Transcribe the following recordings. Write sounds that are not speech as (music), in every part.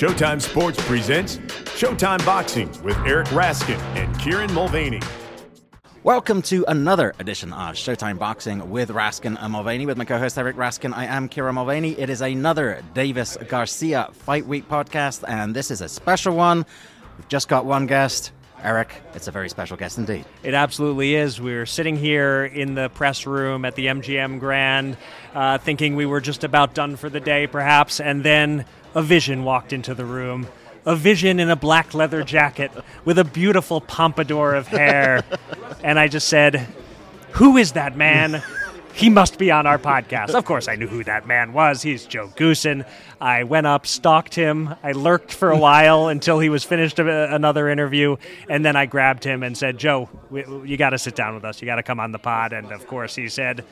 Showtime Sports presents Showtime Boxing with Eric Raskin and Kieran Mulvaney. Welcome to another edition of Showtime Boxing with Raskin and Mulvaney. With my co host Eric Raskin, I am Kieran Mulvaney. It is another Davis Garcia Fight Week podcast, and this is a special one. We've just got one guest. Eric, it's a very special guest indeed. It absolutely is. We were sitting here in the press room at the MGM Grand, uh, thinking we were just about done for the day, perhaps, and then a vision walked into the room. A vision in a black leather jacket with a beautiful pompadour of hair. (laughs) and I just said, Who is that man? he must be on our podcast. Of course, I knew who that man was. He's Joe Goossen. I went up, stalked him. I lurked for a (laughs) while until he was finished a, uh, another interview, and then I grabbed him and said, "Joe, we, you got to sit down with us. You got to come on the pod." And of course, he said.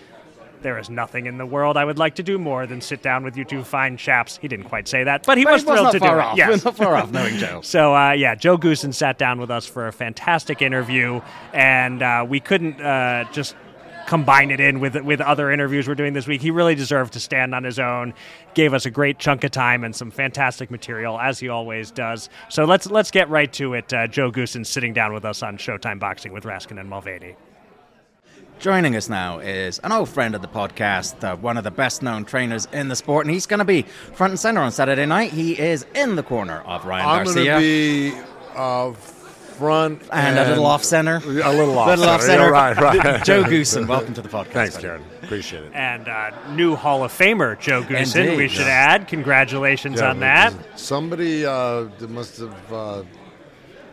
There is nothing in the world I would like to do more than sit down with you two fine chaps. He didn't quite say that, but he But was was thrilled to do off. it. Yes. Not far off, knowing (laughs) Joe. So uh, yeah, Joe Goossen sat down with us for a fantastic interview, and uh, we couldn't uh, just combine it in with with other interviews we're doing this week. He really deserved to stand on his own. Gave us a great chunk of time and some fantastic material, as he always does. So let's let's get right to it. Uh, Joe Goossen sitting down with us on Showtime Boxing with Raskin and Mulvaney. Joining us now is an old friend of the podcast, uh, one of the best known trainers in the sport, and he's going to be front and center on Saturday night. He is in the corner of Ryan Garcia. I'm going to be uh, front and, a little off center. (laughs) A little off little center. off center. You're right, right. (laughs) Joe Goossen, welcome to the podcast. Thanks, buddy. Kieran. Appreciate it. And uh, new Hall of Famer Joe Goossen. Indeed. We should add congratulations Yeah, on that. Somebody uh, must have.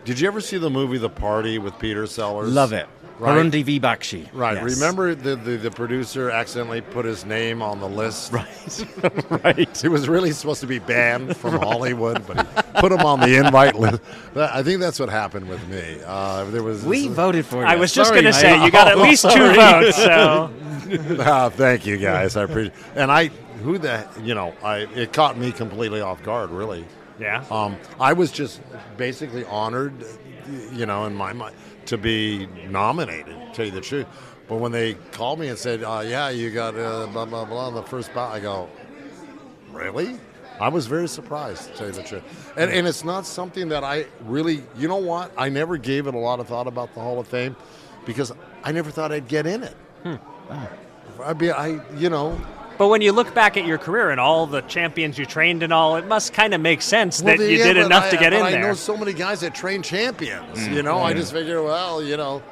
Did you ever see the movie The Party with Peter Sellers? Love it. Right. Hrundi V. Bakshi. Right. Yes. Remember the, the the producer accidentally put his name on the list. Right. (laughs) right. He was really supposed to be banned from Hollywood, but he put him on the invite list. That- I think that's what happened with me. Uh, there was We voted for you. I was just going to say you got at Oh, least two sorry. votes. So (laughs) Ah, thank you guys. I appreciate. And I, who the, you know, I it caught me completely off guard. Really. Yeah. Um, I was just basically honored, you know, in my mind to be nominated. To tell you the truth, but when they called me and said, uh, "Yeah, you got uh, blah blah blah," on the first bout, I go, "Really?" I was very surprised, to tell you the truth. And, and it's not something that I really, you know what? I never gave it a lot of thought about the Hall of Fame because I never thought I'd get in it. I'd be, I, you know, But when you look back at your career and all the champions you trained and all, it must kind of make sense that Well, you yeah, did enough I- to get but in I there. I know so many guys that train champions. Mm. You know, I just figure, well, you know,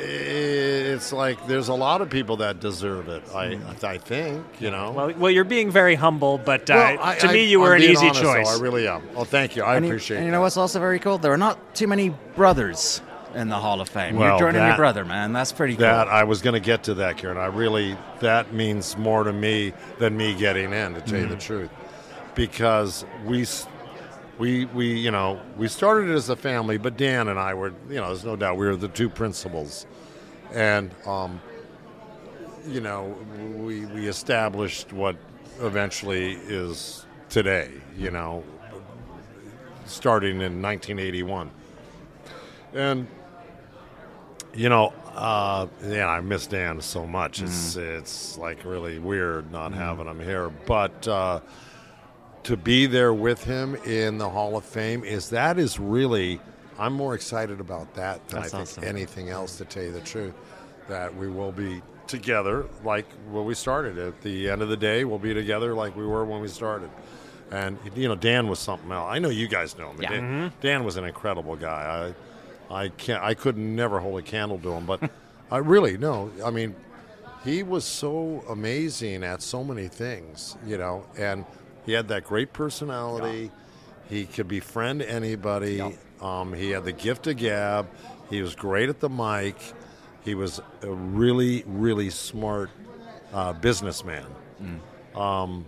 it's like there's a lot of people that deserve it. I, I think, you know. well, well, you're being very humble, but uh, Well, I- to me, you were I'm an being easy honest, though. choice. I really am. Oh, thank you. I And you- appreciate. And you that. know what's also very cool? There are not too many brothers in the Hall of Fame. Well, You're joining your brother, man. That's pretty cool. That I was going to get to that, Kieran. I really that means more to me than me getting in, to tell you the Mm-hmm. truth, because we, we, we, you know, we started it as a family, but Dan and I were, you know, there's no doubt we were the two principals, and, um, you know, we we established what eventually is today. You know, starting in 1981, and you know, uh, yeah, I miss Dan so much. It's it's like really weird not having him here. But uh, to be there with him in the Hall of Fame is that is really I'm more excited about that than That's I think awesome. anything else. To tell you the truth, that we will be together like when we started. At the end of the day, we'll be together like we were when we started. And you know, Dan was something else. I know you guys know him. Yeah. Dan, Dan was an incredible guy. I, I can't. I could never hold a candle to him, but (laughs) I really no. I mean, he was so amazing at so many things, you know, and he had that great personality. He could befriend anybody. Um, he had the gift of gab. He was great at the mic. He was a really, really smart uh, businessman. Um,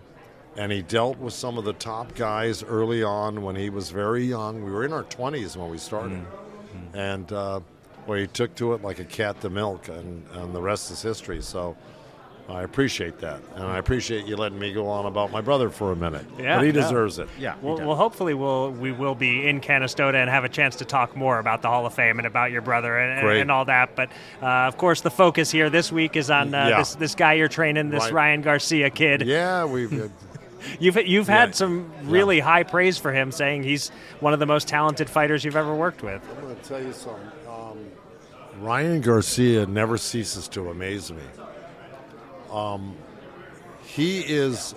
and he dealt with some of the top guys early on when he was very young. We were in our 20s when we started. And uh, well, he took to it like a cat to milk, and, and the rest is history. So I appreciate that. And I appreciate you letting me go on about my brother for a minute. Yeah, but he no. deserves it. yeah. Well, well, hopefully we'll we will be in Canastota and have a chance to talk more about the Hall of Fame and about your brother and, and- and all that. But uh, of course, the focus here this week is on uh, Yeah. this this guy you're training, this Right. Ryan Garcia kid. Yeah, we've. You've you've had Yeah. some really high praise for him, saying he's one of the most talented fighters you've ever worked with. I'm going to tell you something. Um, Ryan Garcia never ceases to amaze me. Um, he is,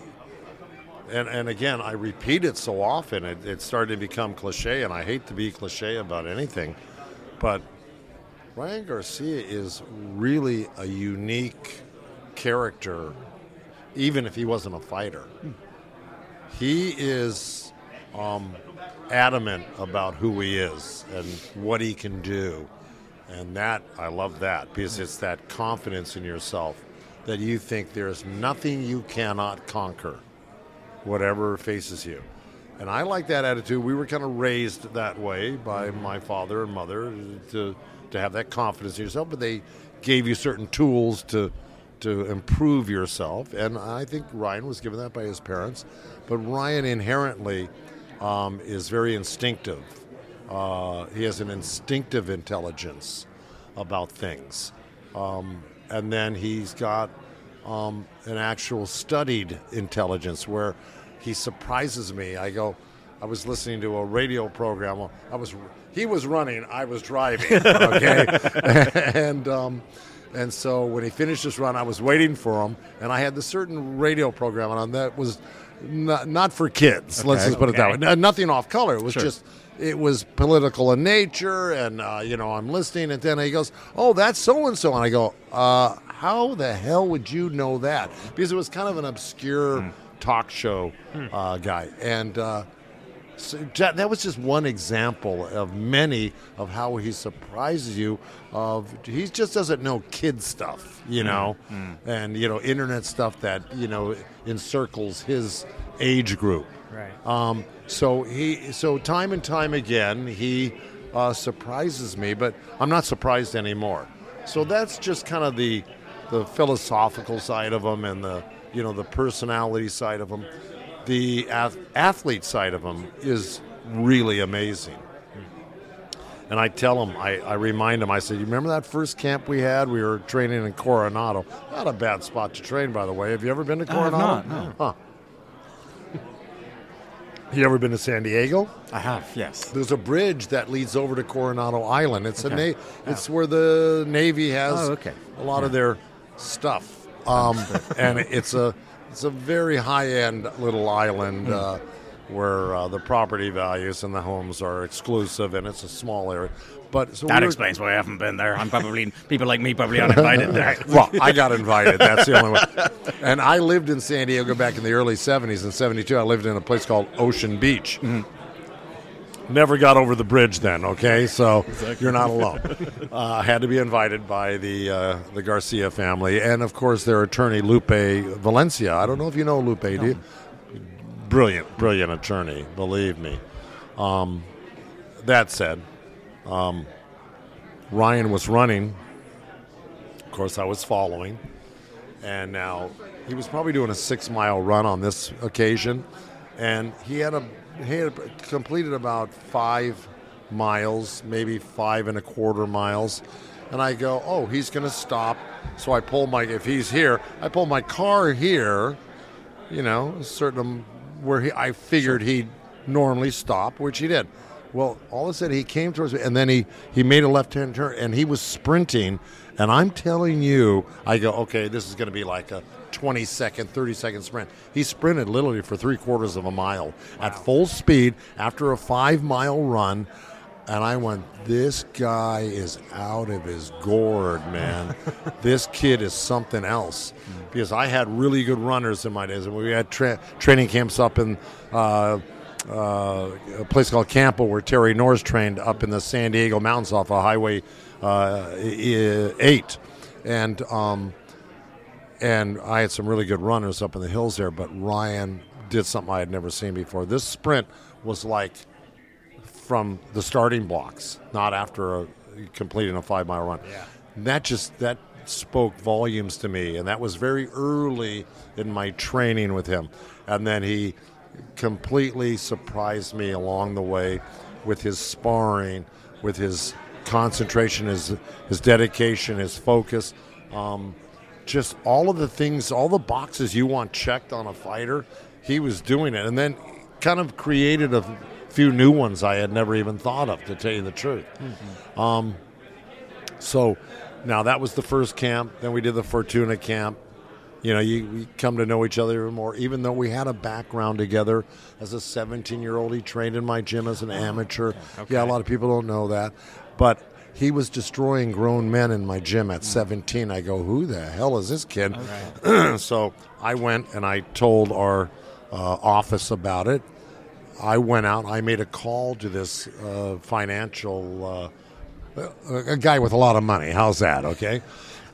and, and again, I repeat it so often, it, it's starting to become cliche, and I hate to be cliche about anything, but Ryan Garcia is really a unique character, even if he wasn't a fighter. He is um, adamant about who he is and what he can do. And that, I love that because it's that confidence in yourself that you think there's nothing you cannot conquer, whatever faces you. And I like that attitude. We were kind of raised that way by my father and mother to, to have that confidence in yourself, but they gave you certain tools to, to improve yourself. And I think Ryan was given that by his parents. But Ryan inherently um, is very instinctive. Uh, he has an instinctive intelligence about things. Um, and then he's got um, an actual studied intelligence where he surprises me. I go, I was listening to a radio program. I was, he was running, I was driving. (laughs) Okay, (laughs) and um, and so when he finished his run, I was waiting for him, and I had the certain radio program on that was not, not for kids. Let's just put it that way. Okay. No- Nothing off color. It was Sure. just it was political in nature, and uh, you know I'm listening, and then he goes, "Oh, that's so and so," and I go, uh, "How the hell would you know that?" Because it was kind of an obscure talk show uh, guy, and. So that, was just one example of many of how he surprises you. Of he just doesn't know kid stuff, you know, and you know internet stuff that you know encircles his age group. Right. Um, so he, so time and time again, he uh, surprises me, but I'm not surprised anymore. So that's just kind of the the philosophical side of him and the you know the personality side of him. The ath- athlete side of him is really amazing. And I tell him, I, I remind him, I said, You remember that first camp we had? We were training in Coronado. Not a bad spot to train, by the way. Have you ever been to I have Coronado? not, no. Huh. You ever been to San Diego? I have, yes. There's a bridge that leads over to Coronado Island. It's Okay. a na- it's where the Navy has Oh, okay. a lot of their stuff, um, and it's a it's a very high end little island Hmm. uh, where uh, the property values and the homes are exclusive, and it's a small area. But so That we were- explains why I haven't been there. I'm probably people like me probably uninvited there. (laughs) Well, I got invited. That's the only way. And I lived in San Diego back in the early 70s. In 72, I lived in a place called Ocean Beach. Never got over the bridge then, okay? So you're not alone. (laughs) Uh, had to be invited by the uh, the Garcia family. And, of course, their attorney, Lupe Valencia. I don't know if you know Lupe, do you? Brilliant, brilliant attorney, believe me. Um, that said, um, Ryan was running of course, I was following, and now he was probably doing a six-mile run on this occasion, and he had a had completed about five miles, maybe five and a quarter miles, and I go, oh, he's going to stop. So I pull my if he's here, I pull my car here, you know, a certain where he I figured he'd normally stop, which he did. Well, all of a sudden he came towards me, and then he he made a left hand turn, and he was sprinting. And I'm telling you, I go, okay, this is going to be like a 20 second, 30 second sprint. He sprinted literally for three quarters of a mile at full speed after a five mile run. And I went, this guy is out of his gourd, man. (laughs) this kid is something else. Because I had really good runners in my days. And we had tra- training camps up in uh, uh, a place called Campo where Terry Norris trained up in the San Diego mountains off of Highway uh, 8. And um, and I had some really good runners up in the hills there, but Ryan did something I had never seen before. This sprint was like from the starting blocks, not after a, completing a five mile run. Yeah. That just that spoke volumes to me, and that was very early in my training with him. And then he completely surprised me along the way with his sparring, with his concentration, his his dedication, his focus. Um, just all of the things, all the boxes you want checked on a fighter, he was doing it, and then kind of created a few new ones I had never even thought of, to tell you the truth. Um, so now that was the first camp. Then we did the Fortuna camp. You know, you we come to know each other even more. Even though we had a background together as a 17 year old, he trained in my gym as an amateur. Yeah, a lot of people don't know that, but he was destroying grown men in my gym at 17. I go, who the hell is this kid? (clears throat) so I went and I told our uh, office about it. I went out. I made a call to this uh, financial uh, a guy with a lot of money. How's that? Okay.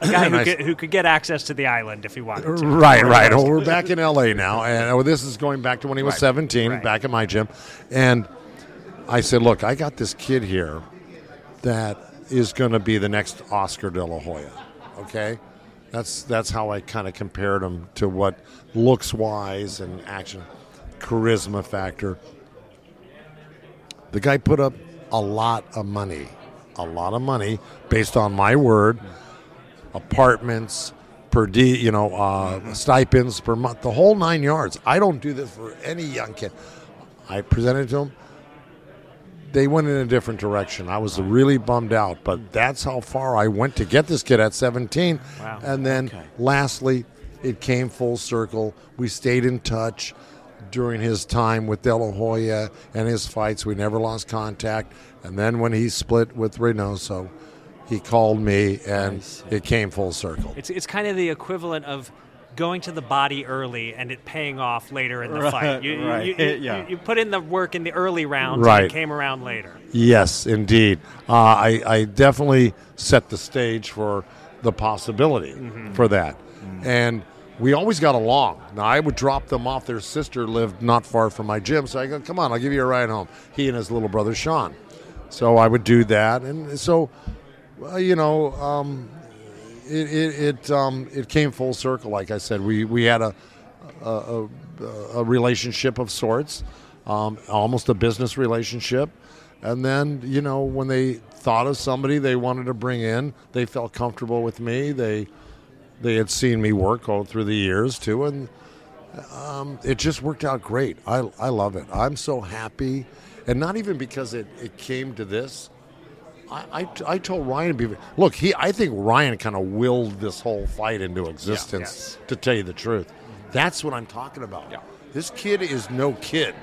A guy (clears throat) who I- could, who could get access to the island if he wanted to. Right, right. Well, we're back in LA now, and oh, this is going back to when he was 17, right. back at my gym. And I said, "Look, I got this kid here that is going to be the next Oscar De La Hoya." Okay, that's that's how I kind of compared him to what looks wise and action, charisma factor. The guy put up a lot of money, a lot of money based on my word apartments per d you know uh, stipends per month the whole nine yards i don't do this for any young kid i presented to them they went in a different direction. I was really bummed out but that's how far i went to get this kid at 17 Wow. and then lastly it came full circle. We stayed in touch during his time with De La Hoya and his fights. We never lost contact. And then when he split with Reynoso he called me and it came full circle. It's, it's kind of the equivalent of going to the body early and it paying off later in the Right, fight. You, right, you, you, yeah. you put in the work in the early rounds Right. and it came around later. Yes, indeed. Uh, I, I definitely set the stage for the possibility for that. And we always got along. Now, I would drop them off. Their sister lived not far from my gym. So I go, come on, I'll give you a ride home. He and his little brother, Sean. So I would do that. And so, uh, you know, um, it, it, it, um, it came full circle. Like I said, we, we had a, a, a, a relationship of sorts, um, almost a business relationship. And then, you know, when they thought of somebody they wanted to bring in, they felt comfortable with me. They they had seen me work all through the years too, and um, it just worked out great. I, I love it. I'm so happy, and not even because it, it came to this. I, I, I told Ryan be look. He I think Ryan kind of willed this whole fight into existence. yes. To tell you the truth, that's what I'm talking about. This kid is no kid.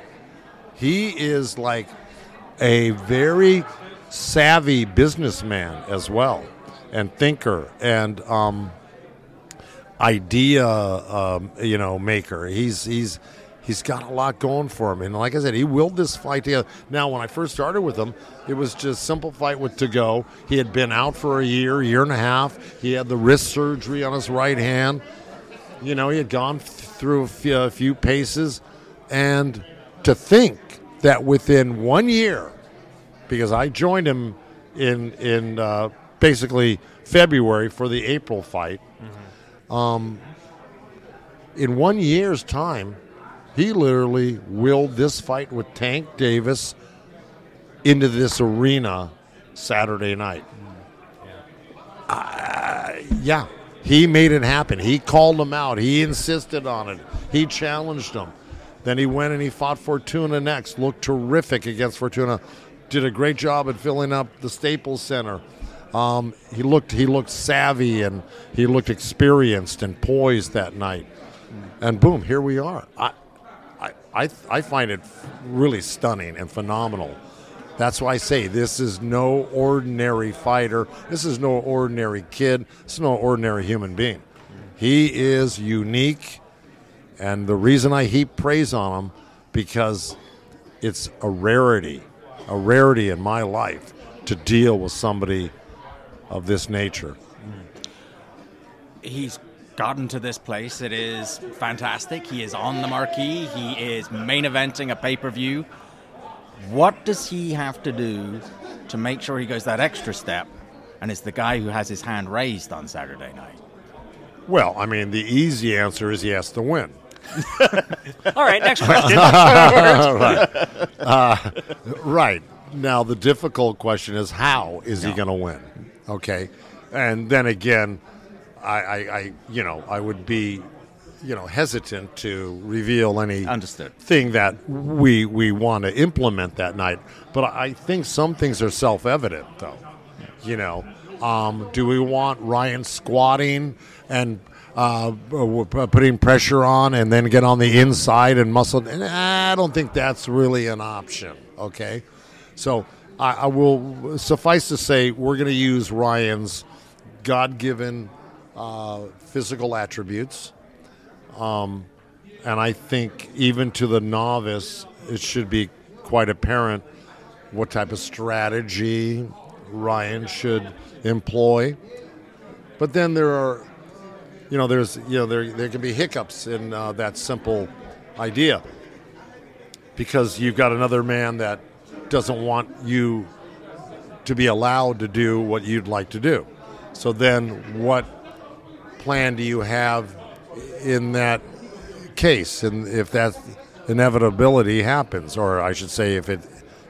He is like a very savvy businessman as well, and thinker, and um, idea, um, you know, maker. He's he's he's got a lot going for him, and like I said, he willed this fight together. Now, when I first started with him, it was just simple fight with to go. He had been out for a year, year and a half. He had the wrist surgery on his right hand. You know, he had gone through a few, a few paces, and to think that within one year, because I joined him in in uh, basically February for the April fight. Um, in one year's time, he literally willed this fight with Tank Davis into this arena Saturday night. Uh, yeah, he made it happen. He called him out. He insisted on it. He challenged him. Then he went and he fought Fortuna next. Looked terrific against Fortuna. Did a great job at filling up the Staples Center. Um, he looked he looked savvy and he looked experienced and poised that night. And boom, here we are. I, I, I find it really stunning and phenomenal. That's why I say this is no ordinary fighter. This is no ordinary kid. This is no ordinary human being. He is unique, and the reason I heap praise on him because it's a rarity, a rarity in my life to deal with somebody of this nature. He's gotten to this place. It is fantastic. He is on the marquee. He is main eventing a pay per view. What does he have to do to make sure he goes that extra step and is the guy who has his hand raised on Saturday night? Well, I mean, the easy answer is he has to win. (laughs) All right, next (laughs) question. (laughs) Uh, right. Now, the difficult question is how is he going to win? Okay. And then again, I, I, I, you know, I would be, you know, hesitant to reveal any Understood. thing that we we want to implement that night. But I think some things are self-evident, though. You know, um, do we want Ryan squatting and uh, putting pressure on, and then get on the inside and muscle? And I don't think that's really an option. Okay, so I, I will suffice to say we're going to use Ryan's God-given uh, physical attributes and I think even to the novice, it should be quite apparent what type of strategy Ryan should employ. But then there are, you know, there's, you know, there there can be hiccups in uh, that simple idea because you've got another man that doesn't want you to be allowed to do what you'd like to do. So then, what plan do you have in that case and if that inevitability happens? Or I should say if it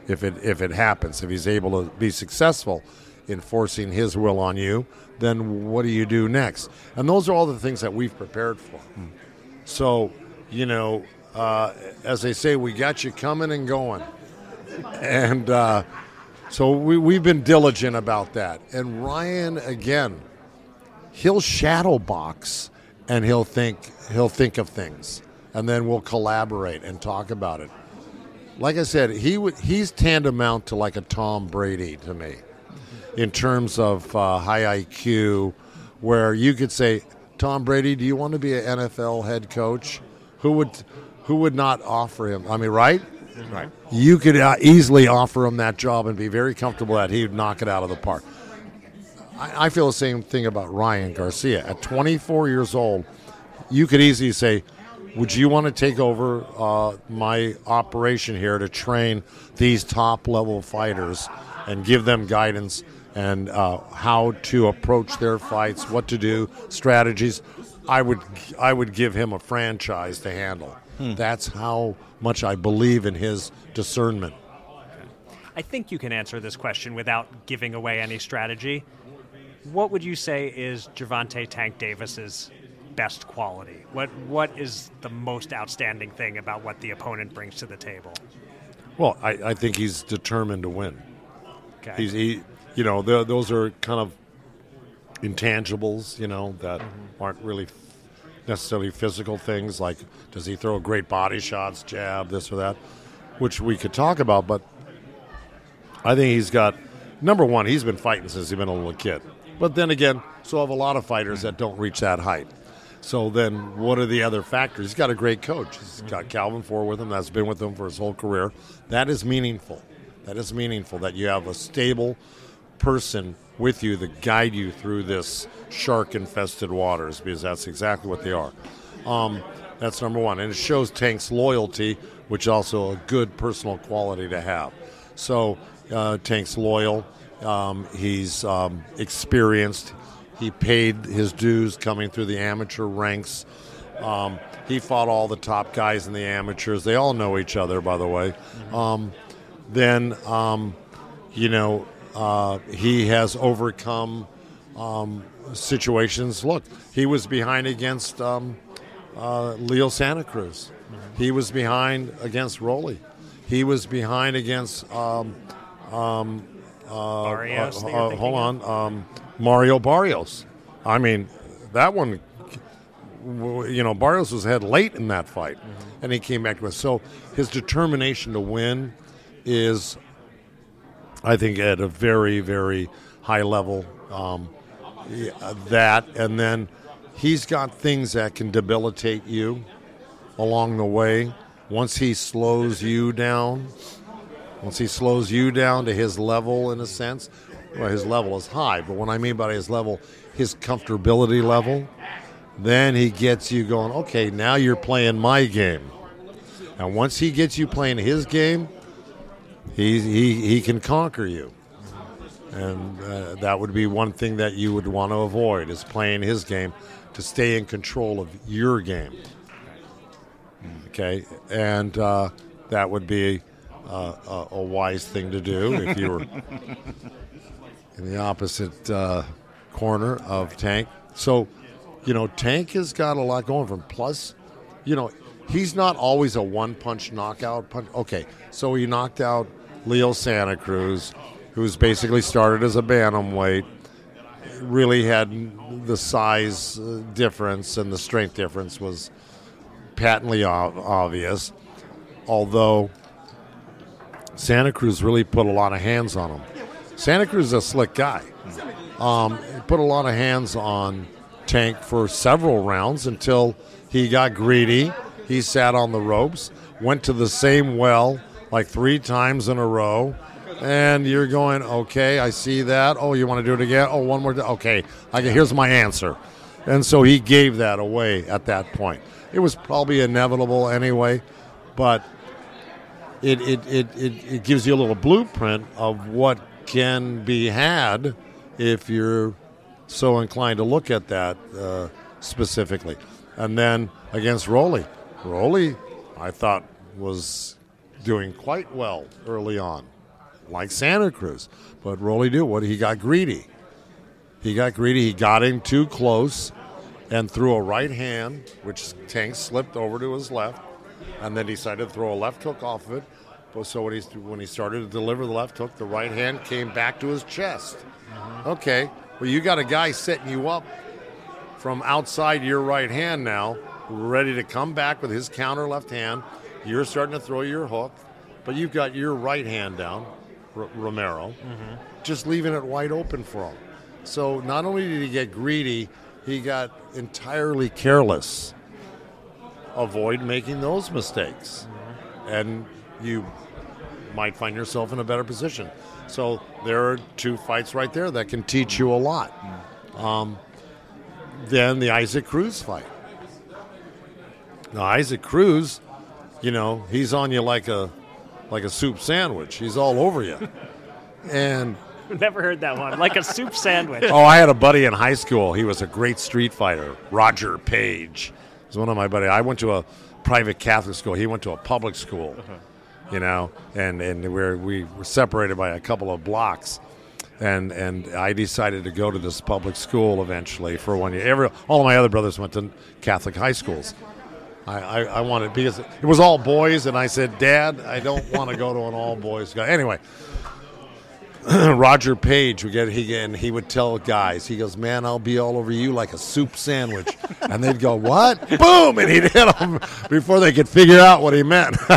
if it if it happens if he's able to be successful in forcing his will on you then what do you do next? And those are all the things that we've prepared for. So you know uh, as they say we got you coming and going. And uh, so we, we've been diligent about that. And Ryan again he'll shadow box and he'll think he'll think of things. And then we'll collaborate and talk about it. Like i said he would he's tantamount to like a tom brady to me in terms of uh, high iq where you could say tom brady do you want to be an nfl head coach? Who would who would not offer him? I mean right? Right. you could uh, easily offer him that job and be very comfortable that he would knock it out of the park I, I feel the same thing about Ryan Garcia. At 24 years old, you could easily say, "Would you want to take over uh, my operation here to train these top level fighters and give them guidance and uh, how to approach their fights, what to do, strategies?" I would I would give him a franchise to handle. That's how much I believe in his discernment. I think you can answer this question without giving away any strategy. What would you say is Gervonta Tank Davis's best quality? What what is the most outstanding thing about what the opponent brings to the table? Well, I, I think he's determined to win. Okay. He's, he, you know, th those are kind of intangibles, you know, that mm-hmm. aren't really necessarily physical things. Like, does he throw great body shots, jab, this or that, which we could talk about. But I think he's got number one. He's been fighting since he's been a little kid. But then again, so have a lot of fighters that don't reach that height. So then, what are the other factors? He's got a great coach. He's got Calvin Ford with him. That's been with him for his whole career. That is meaningful. That is meaningful. That you have a stable person with you to guide you through this shark-infested waters, because that's exactly what they are. Um, that's number one, and it shows Tank's loyalty, which is also a good personal quality to have. So uh, Tank's loyal. Um, he's um, experienced. He paid his dues coming through the amateur ranks. Um, he fought all the top guys in the amateurs. They all know each other, by the way. Um, then, um, you know, uh, he has overcome um, situations. Look, he was behind against um, uh, Leo Santa Cruz. He was behind against Rolly. He was behind against um, Barrios, that uh, hold on, um, Mario Barrios. I mean, that one, you know, Barrios was ahead late in that fight, and he came back to us. So his determination to win is, I think, at a very, very high level. Um, yeah, that, and then he's got things that can debilitate you along the way. Once he slows you down, once he slows you down to his level, in a sense, well, his level is high, but what I mean by his level, his comfortability level, then he gets you going, okay, now you're playing my game. And once he gets you playing his game, he, he, he can conquer you. And uh, that would be one thing that you would want to avoid is playing his game to stay in control of your game. Okay, and uh, that would be uh, a, wise thing to do if you were in the opposite uh, corner of Tank. So you know, Tank has got a lot going for him. Plus, you know, he's not always a one punch knockout punch. Okay, so he knocked out Leo Santa Cruz, who's basically started as a bantamweight. Really had the size uh, difference and the strength difference was patently obvious. Although Santa Cruz really put a lot of hands on him. Santa Cruz is a slick guy. Um, put a lot of hands on Tank for several rounds until he got greedy. He sat on the ropes, went to the same well like three times in a row. And you're going, okay, I see that. Oh, you want to do it again? Oh, one more. Time. Okay, here's my answer. And so he gave that away at that point. It was probably inevitable anyway, but it, it, it, it, gives you a little blueprint of what can be had if you're so inclined to look at that uh, specifically. And then against Rolly, Rolly, I thought was doing quite well early on, like Santa Cruz. But Rolly did what he got greedy. He got greedy. He got in too close and threw a right hand, which Tank slipped over to his left, and then decided to throw a left hook off of it. But so when he when he started to deliver the left hook, the right hand came back to his chest. Mm-hmm. Okay, well you got a guy setting you up from outside your right hand now, ready to come back with his counter left hand. You're starting to throw your hook, but you've got your right hand down, R- Romero, mm-hmm. just leaving it wide open for him. So not only did he get greedy, he got entirely careless. Avoid making those mistakes, and you might find yourself in a better position. So there are two fights right there that can teach you a lot. Um, then the Isaac Cruz fight. Now Isaac Cruz, you know, he's on you like a like a soup sandwich. He's all over you. (laughs) And Never heard that one. Like a soup sandwich. oh, I had a buddy in high school. He was a great street fighter, Roger Page. One of my buddies. I went to a private Catholic school. He went to a public school. Uh-huh. You know, and and we were, we were separated by a couple of blocks. And and I decided to go to this public school eventually for one year. Every all of my other brothers went to Catholic high schools. I, I, I wanted because it was all boys, and I said, Dad, I don't want to go to an all boys school. Anyway, (clears throat) Roger Page would get he and he would tell guys, he goes, "Man, I'll be all over you like a soup sandwich," (laughs) and they'd go, "What?" Boom, and he'd hit them before they could figure out what he meant. (laughs)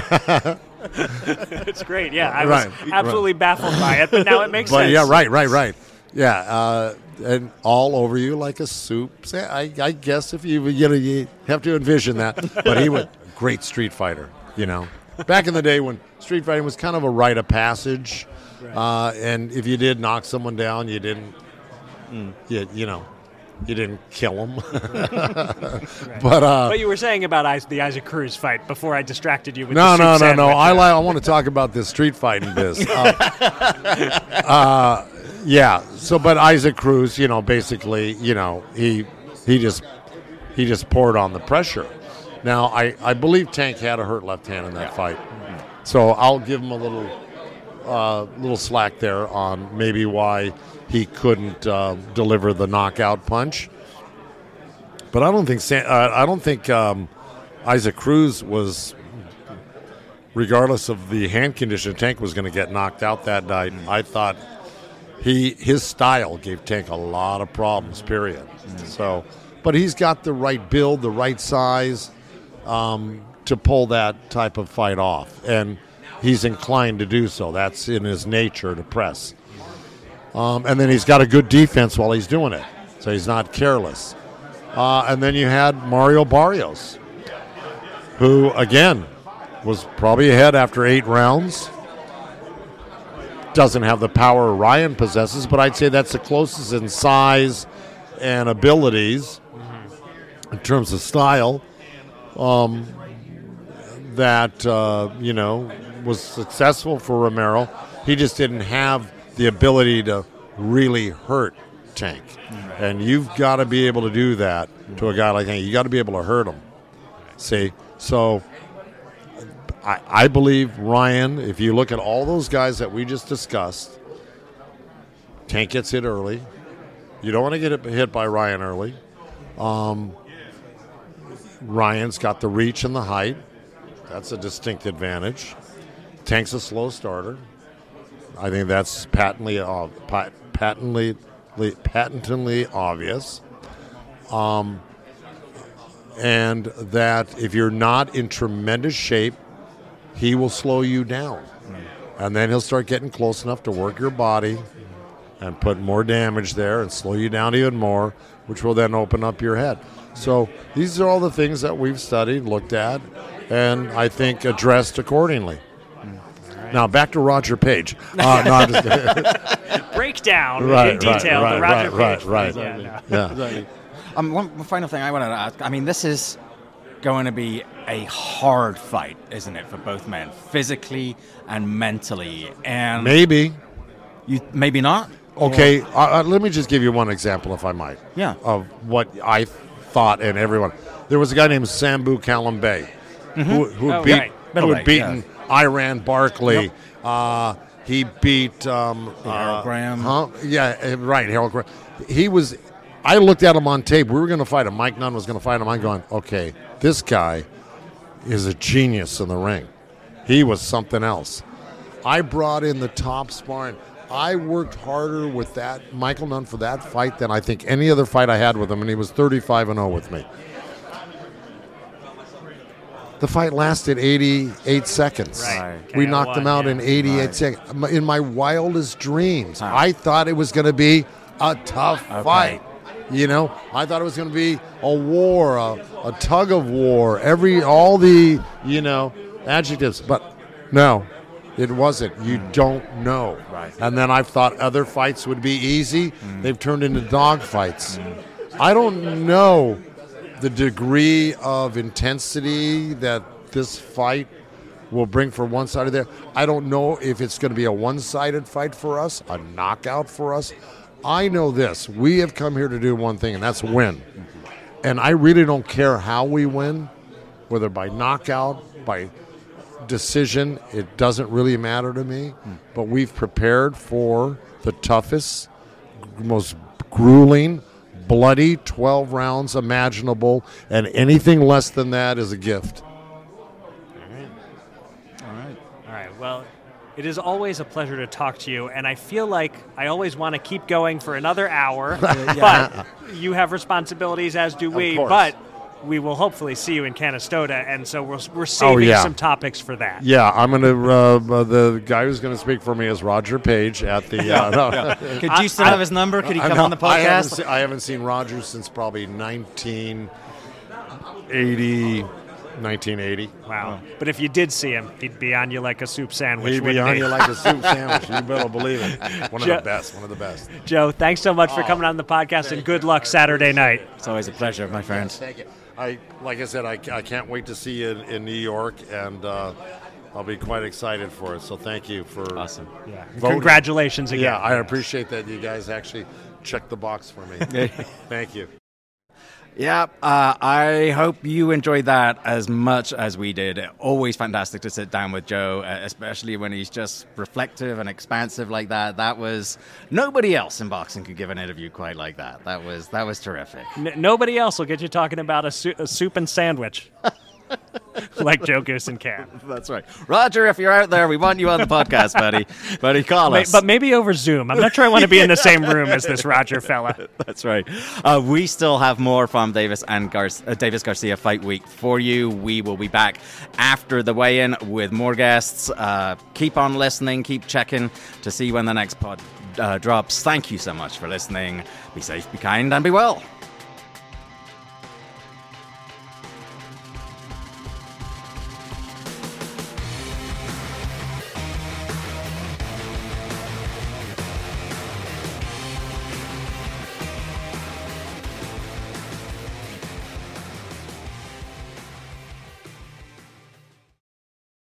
it's great. Yeah, I Right, was absolutely baffled by it, but now it makes (laughs) but sense. yeah, right, right, right. Yeah, uh, and all over you like a soup. sa- I, I guess if you you know you have to envision that. But he was great street fighter. You know, back in the day when street fighting was kind of a rite of passage, uh, and if you did knock someone down, you didn't. You, you know, you didn't kill them. (laughs) But uh, What you were saying about the Isaac Cruz fight before I distracted you with no, the no, no, no. I li- I want to talk about this street fighting biz. Uh, (laughs) uh, yeah. So, but Isaac Cruz, you know, basically, you know, he he just he just poured on the pressure. Now, I I believe Tank had a hurt left hand in that fight, so I'll give him a little uh, little slack there on maybe why he couldn't uh, deliver the knockout punch. But I don't think San- uh, I don't think um, Isaac Cruz was, regardless of the hand condition, Tank was going to get knocked out that night. I thought he his style gave Tank a lot of problems. Period. So, but he's got the right build, the right size um, to pull that type of fight off, and he's inclined to do so. That's in his nature to press. Um, and then he's got a good defense while he's doing it, so he's not careless. Uh, and then you had Mario Barrios, who again was probably ahead after eight rounds. Doesn't have the power Ryan possesses, but I'd say that's the closest in size and abilities in terms of style um, that uh, you know was successful for Romero. He just didn't have the ability to really hurt Tank, and you've got to be able to do that to a guy like Tank. You got to be able to hurt him. See, so I, I believe Ryan. If you look at all those guys that we just discussed, Tank gets hit early. You don't want to get hit by Ryan early. Um, Ryan's got the reach and the height. That's a distinct advantage. Tank's a slow starter. I think that's patently pat- patently patently obvious. Um, and that if you're not in tremendous shape, he will slow you down. And then he'll start getting close enough to work your body and put more damage there and slow you down even more, which will then open up your head. So these are all the things that we've studied, looked at, and I think addressed accordingly. Now back to Roger Page. Uh, no, I'm just (laughs) Breakdown Right, in detail. right, the right, Roger right, Page. right, Yeah, right. no. yeah. Um, one one final thing I wanted to ask. I mean, this is going to be a hard fight, isn't it, for both men, physically and mentally? And Maybe. you maybe not. Okay, uh, uh, let me just give you one example, if I might. Yeah. Of what I thought and everyone. There was a guy named Sumbu Kalambay who, who, Oh, beat, right. who had beaten Iran Barkley. Uh, he beat um, Herol uh, Graham. Huh? Yeah, uh, right. Herol Graham. He was. I looked at him on tape. We were going to fight him. Mike Nunn was going to fight him. I'm going, okay, this guy is a genius in the ring. He was something else. I brought in the top sparring. I worked harder with that Michael Nunn for that fight than I think any other fight I had with him, and he was 35 and 0 with me. The fight lasted 88 seconds. Right. We KO knocked him won, out yeah. in 88 Right. seconds. In my wildest dreams, Huh. I thought it was going to be a tough Okay. fight. You know, I thought it was going to be a war, a, a tug of war, every all the you know adjectives, but no, it wasn't. You hmm. don't know. Right. And then I've thought other fights would be easy. Hmm. They've turned into dog fights. Hmm. I don't know the degree of intensity that this fight will bring for one side of there. I don't know if it's going to be a one-sided fight for us, a knockout for us. I know this: we have come here to do one thing, and that's win. And I really don't care how we win, whether by knockout, by decision. It doesn't really matter to me. But we've prepared for the toughest, most grueling, bloody 12 rounds imaginable, and anything less than that is a gift. All right. All right. All right. Well, it is always a pleasure to talk to you, and I feel like I always want to keep going for another hour. (laughs) But you have responsibilities, as do we. course. But we will hopefully see you in Canastota, and so we're, we're saving yeah. some topics for that. Yeah, I'm going to. Uh, the guy who's going to speak for me is Roger Page at the. (laughs) Uh, no. (laughs) Could you still have his number? Could he come I- on the I haven't, podcast? se- I haven't seen Roger since probably 1980. 1980. Wow. But if you did see him, he'd be on you like a soup sandwich. He'd be on he? you like a soup (laughs) sandwich. You better believe it. One of Jo- the best. One of the best. Joe, thanks so much for coming on the podcast, and good luck Saturday night. It's always a pleasure, my friend. Thank you. I like I said, I, I can't wait to see you in, in New York, and uh, I'll be quite excited for it. So thank you for Awesome. Yeah. Voting. Congratulations again. Yeah, I appreciate that you guys actually checked the box for me. (laughs) thank you. Yeah, uh, I hope you enjoyed that as much as we did. Always fantastic to sit down with Joe, especially when he's just reflective and expansive like that. That was nobody else in boxing could give an interview quite like that. That was that was terrific. N- nobody else will get you talking about a, su- a soup and sandwich (laughs) (laughs) like Joe Goossen can. (laughs) That's right, Roger. If you're out there, we want you on the podcast, buddy. Buddy, call us. But maybe over Zoom. I'm not sure I want to be in the same room as this Roger (laughs) fella. That's right. Uh, we still have more from Davis and Gar- uh, Davis Garcia Fight Week for you. We will be back after the weigh-in with more guests. Uh, keep on listening. Keep checking to see when the next pod uh, drops. Thank you so much for listening. Be safe, be kind, and be well.